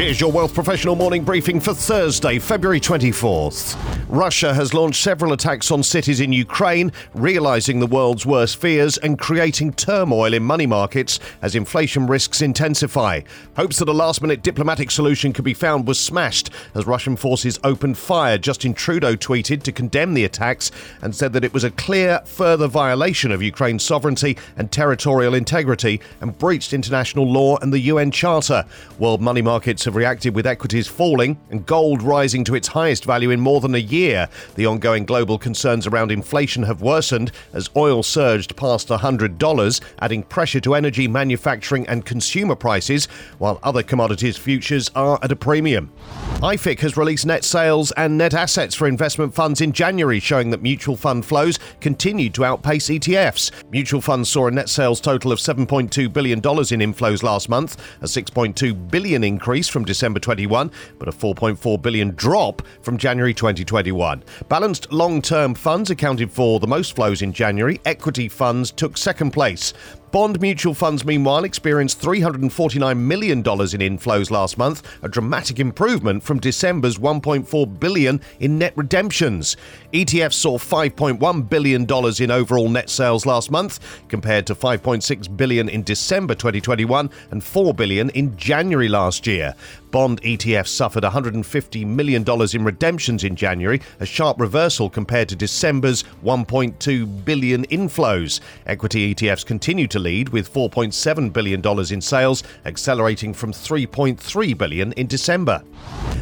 Here's your Wealth Professional morning briefing for Thursday, February 24th. Russia has launched several attacks on cities in Ukraine, realizing the world's worst fears and creating turmoil in money markets as inflation risks intensify. Hopes that a last minute diplomatic solution could be found was smashed as Russian forces opened fire. Justin Trudeau tweeted to condemn the attacks and said that it was a clear further violation of Ukraine's sovereignty and territorial integrity and breached international law and the UN Charter. World money markets have reacted with equities falling and gold rising to its highest value in more than a year. The ongoing global concerns around inflation have worsened as oil surged past $100, adding pressure to energy, manufacturing, and consumer prices, while other commodities futures are at a premium. IFIC has released net sales and net assets for investment funds in January, showing that mutual fund flows continued to outpace ETFs. Mutual funds saw a net sales total of $7.2 billion in inflows last month, a 6.2 billion increase from December 21, but a 4.4 billion drop from January 2021. Balanced long-term funds accounted for the most flows in January. Equity funds took second place. Bond mutual funds, meanwhile, experienced $349 million in inflows last month, a dramatic improvement from December's 1.4 billion in net redemptions. ETFs saw $5.1 billion in overall net sales last month, compared to 5.6 billion in December 2021 and 4 billion in January last year. Bond ETFs suffered $150 million in redemptions in January, a sharp reversal compared to December's 1.2 billion inflows. Equity ETFs continue to lead with $4.7 billion in sales, accelerating from 3.3 billion in December.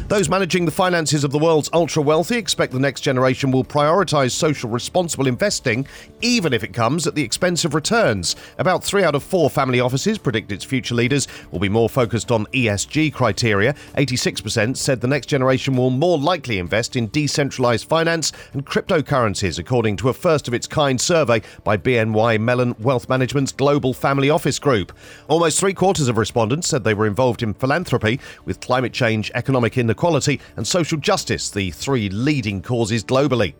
Those managing the finances of the world's ultra wealthy expect the next generation will prioritize social responsible investing, even if it comes at the expense of returns. About three out of four family offices predict its future leaders will be more focused on ESG criteria. 86% said the next generation will more likely invest in decentralized finance and cryptocurrencies, according to a first of its kind survey by BNY Mellon Wealth Management's Global Family Office Group. Almost three quarters of respondents said they were involved in philanthropy, with climate change, economic inequality, and social justice the three leading causes globally.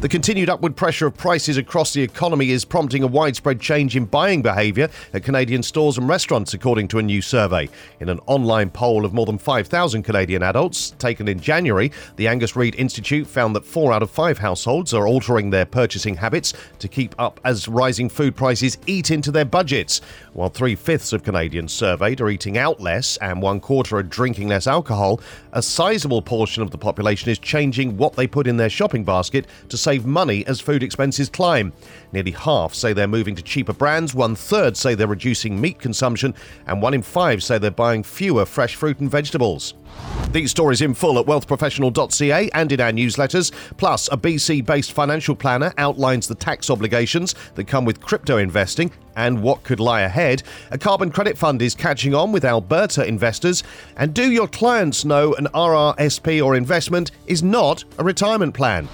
The continued upward pressure of prices across the economy is prompting a widespread change in buying behaviour at Canadian stores and restaurants, according to a new survey. In an online poll of more than 5,000 Canadian adults taken in January, the Angus Reid Institute found that four out of five households are altering their purchasing habits to keep up as rising food prices eat into their budgets. While three fifths of Canadians surveyed are eating out less and one quarter are drinking less alcohol, a sizable portion of the population is changing what they put in their shopping basket to save money as food expenses climb. Nearly half say they're moving to cheaper brands, one third say they're reducing meat consumption, and one in five say they're buying fewer fresh fruit and vegetables. These stories in full at wealthprofessional.ca and in our newsletters. Plus, a BC based financial planner outlines the tax obligations that come with crypto investing and what could lie ahead. A carbon credit fund is catching on with Alberta investors. And do your clients know an RRSP or investment is not a retirement plan?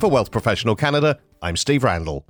For Wealth Professional Canada, I'm Steve Randall.